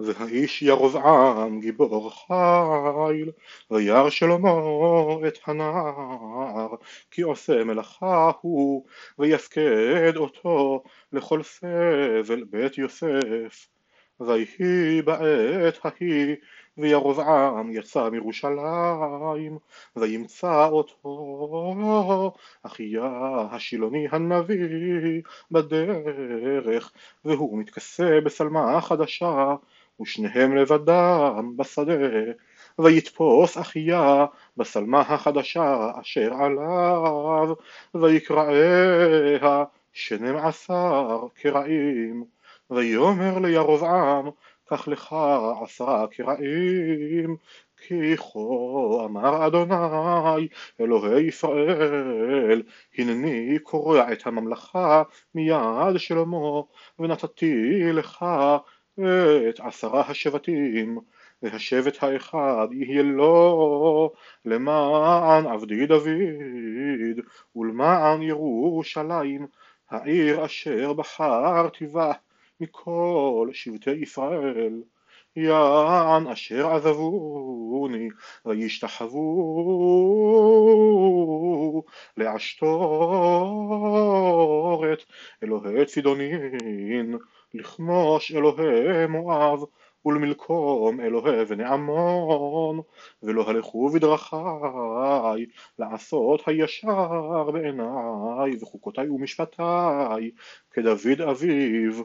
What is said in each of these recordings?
והאיש ירבעם גיבור חיל, וירא שלמה את הנער, כי עושה מלאכה הוא, ויפקד אותו לכל סבל בית יוסף. ויהי בעת ההיא וירבעם יצא מירושלים וימצא אותו אחיה השילוני הנביא בדרך והוא מתכסה בשלמה חדשה ושניהם לבדם בשדה. ויתפוס אחיה בשלמה החדשה אשר עליו ויקראיה שנים עשר קרעים. ויאמר לירבעם קח לך עשרה קרעים כי כה אמר אדוני אלוהי ישראל הנני קורע את הממלכה מיד שלמה ונתתי לך את עשרה השבטים והשבט האחד יהיה לו למען עבדי דוד ולמען ירושלים העיר אשר בחרתי בה מכל שבטי ישראל. יען אשר עזבוני וישתחוו לעשתורת אלוהי צידונין לכמוש אלוהי מואב ולמלקום אלוהי בני עמון ולא הלכו בדרכי לעשות הישר בעיניי וחוקותיי ומשפטיי כדוד אביו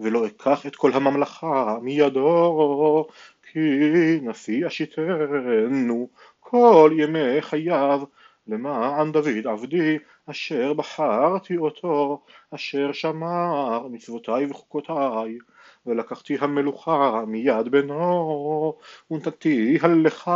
ולא אקח את כל הממלכה מידו כי נשיא אשיתנו כל ימי חייו למען דוד עבדי אשר בחרתי אותו אשר שמר מצוותיי וחוקותיי ולקחתי המלוכה מיד בנו ונתתיה לך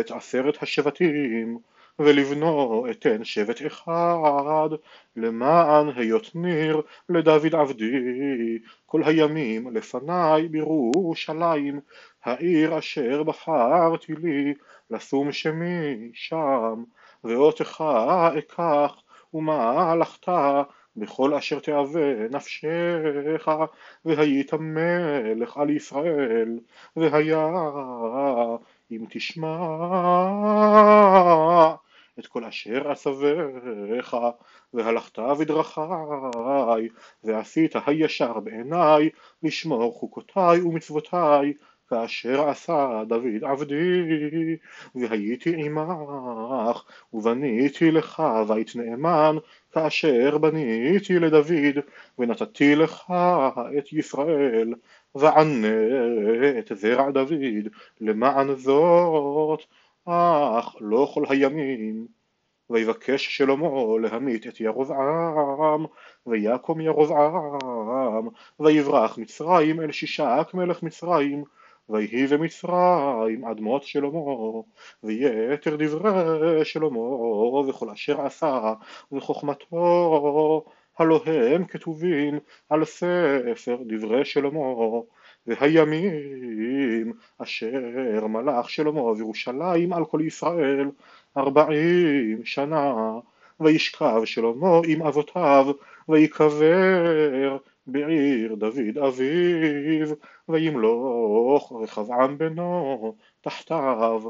את עשרת השבטים ולבנו אתן שבט אחד למען היות ניר לדוד עבדי. כל הימים לפניי בירושלים העיר אשר בחרתי לי לשום שמי שם ואותך אקח ומלאכת בכל אשר תאווה נפשך והיית מלך על ישראל והיה אם תשמע את כל אשר אסבך והלכת בדרכי ועשית הישר בעיניי לשמור חוקותיי ומצוותיי כאשר עשה דוד עבדי והייתי עמך ובניתי לך בית נאמן כאשר בניתי לדוד ונתתי לך את ישראל וענה את זרע דוד למען זאת אך לא כל הימים. ויבקש שלמה להמית את ירבעם ויקום ירבעם ויברח מצרים אל שישק מלך מצרים ויהי במצרים אדמות שלמה ויתר דברי שלמה וכל אשר עשה וחוכמתו הלא הם כתובים על ספר דברי שלמה והימים אשר מלך שלמה בירושלים על כל ישראל ארבעים שנה וישכב שלמה עם אבותיו ויקבר בעיר דוד אביו וימלוך רחבעם בנו תחתיו.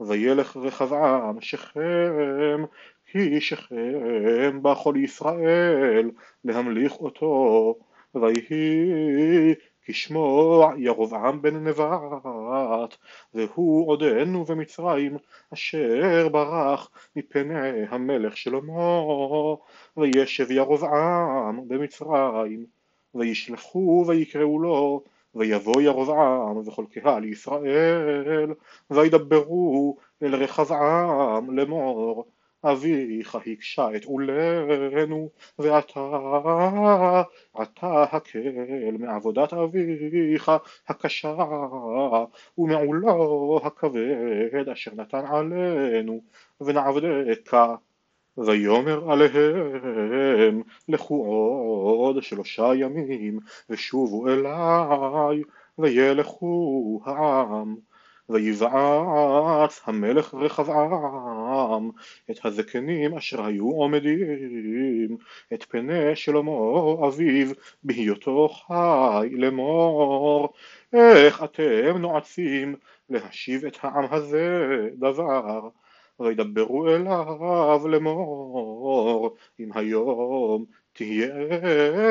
וילך רחבעם שכם כי שכם בא כל ישראל להמליך אותו. ויהי כשמוע ירבעם בן נבט והוא עודנו במצרים אשר ברח מפני המלך שלמה. וישב ירבעם במצרים וישלחו ויקראו לו ויבוא ירבעם וכל קהל ישראל וידברו אל רחבעם לאמור אביך הקשה את עולנו ואתה אתה הקל מעבודת אביך הקשה ומעולו הכבד אשר נתן עלינו ונעבדך ויאמר עליהם לכו עוד שלושה ימים ושובו אליי וילכו העם ויבעץ המלך רחבעם את הזקנים אשר היו עומדים את פני שלמה אביו בהיותו חי לאמור. איך אתם נועצים להשיב את העם הזה דבר? וידברו אליו לאמור אם היום תהיה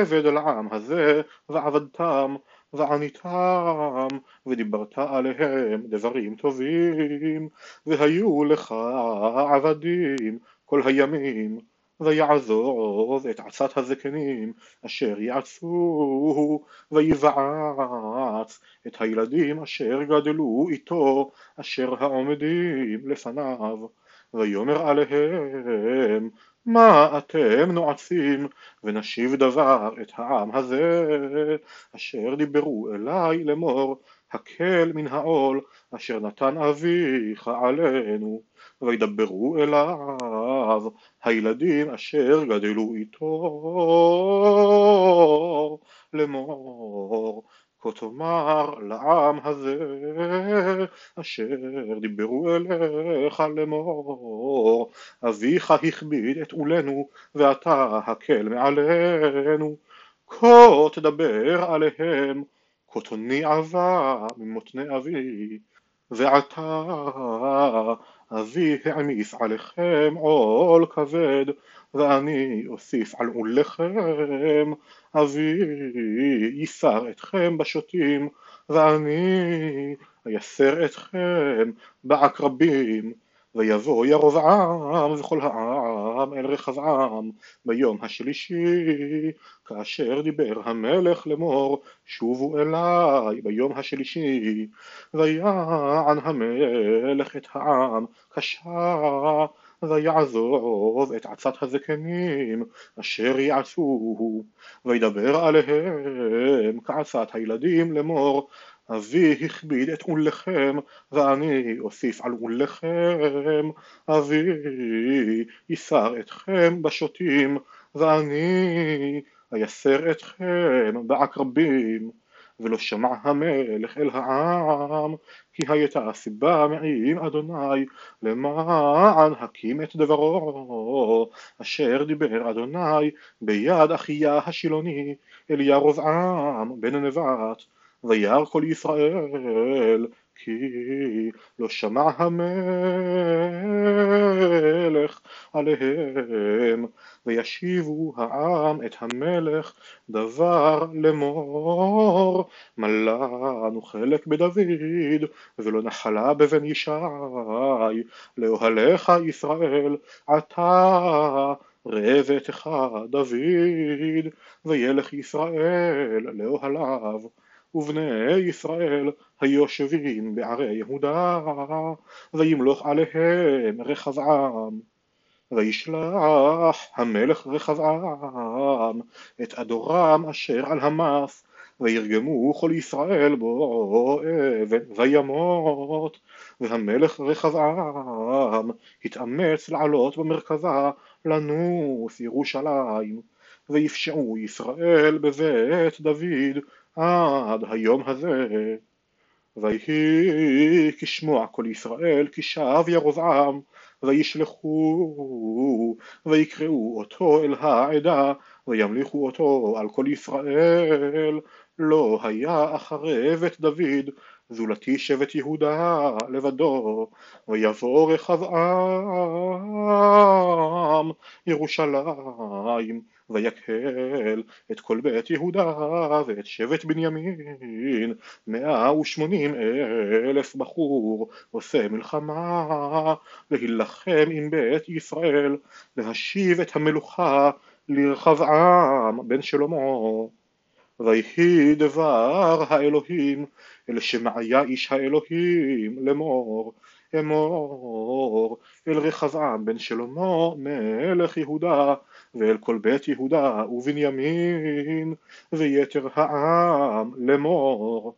עבד לעם הזה ועבדתם ועניתם ודיברת עליהם דברים טובים והיו לך עבדים כל הימים ויעזוב את עצת הזקנים אשר יעצו ויבעץ את הילדים אשר גדלו איתו אשר העומדים לפניו ויאמר עליהם מה אתם נועצים? ונשיב דבר את העם הזה אשר דיברו אלי לאמור הקל מן העול אשר נתן אביך עלינו וידברו אליו הילדים אשר גדלו איתו. לאמור כה תאמר לעם הזה אשר דיברו אליך לאמור אביך הכביד את עולנו ואתה הקל מעלינו. כה תדבר עליהם כה תוניעבה ממותני אבי ועתה אבי העמיס עליכם עול כבד ואני אוסיף על עולכם אבי ייסר אתכם בשוטים ואני אייסר אתכם בעקרבים ויבוא ירבעם וכל העם אל רחבעם ביום השלישי כאשר דיבר המלך לאמור שובו אליי ביום השלישי ויען המלך את העם קשה ויעזוב את עצת הזקנים אשר יעשו וידבר עליהם כעצת הילדים לאמור אבי הכביד את עולכם ואני אוסיף על עולכם. אבי ייסר אתכם בשוטים ואני אייסר אתכם בעקרבים. ולא שמע המלך אל העם כי הייתה הסיבה מעם אדוני למען הקים את דברו. אשר דיבר אדוני ביד אחיה השילוני אל ירבעם בן נבט וירא כל ישראל כי לא שמע המלך עליהם. וישיבו העם את המלך דבר לאמור מלאנו חלק בדוד ולא נחלה בבן ישי. לאוהליך ישראל עתה ראה ביתך דוד וילך ישראל לאוהליו ובני ישראל היושבים בערי יהודה וימלוך עליהם רחבעם וישלח המלך רחבעם את אדורם אשר על המס וירגמו כל ישראל בו אבן וימות והמלך רחבעם התאמץ לעלות במרכזה לנוס ירושלים ויפשעו ישראל בבית דוד עד היום הזה. ויהי כשמוע כל ישראל כי שב ירבעם וישלחו ויקראו אותו אל העדה וימליכו אותו על כל ישראל. לא היה אחרי בית דוד זולתי שבט יהודה לבדו ויבוא רחבעם ירושלים ויקהל את כל בית יהודה ואת שבט בנימין. מאה ושמונים אלף בחור עושה מלחמה להילחם עם בית ישראל להשיב את המלוכה לרחבעם בן שלמה ויהי דבר האלוהים אל שמעיה איש האלוהים לאמור אמור אל רחבעם בן שלמה מלך יהודה ואל כל בית יהודה ובנימין ויתר העם לאמור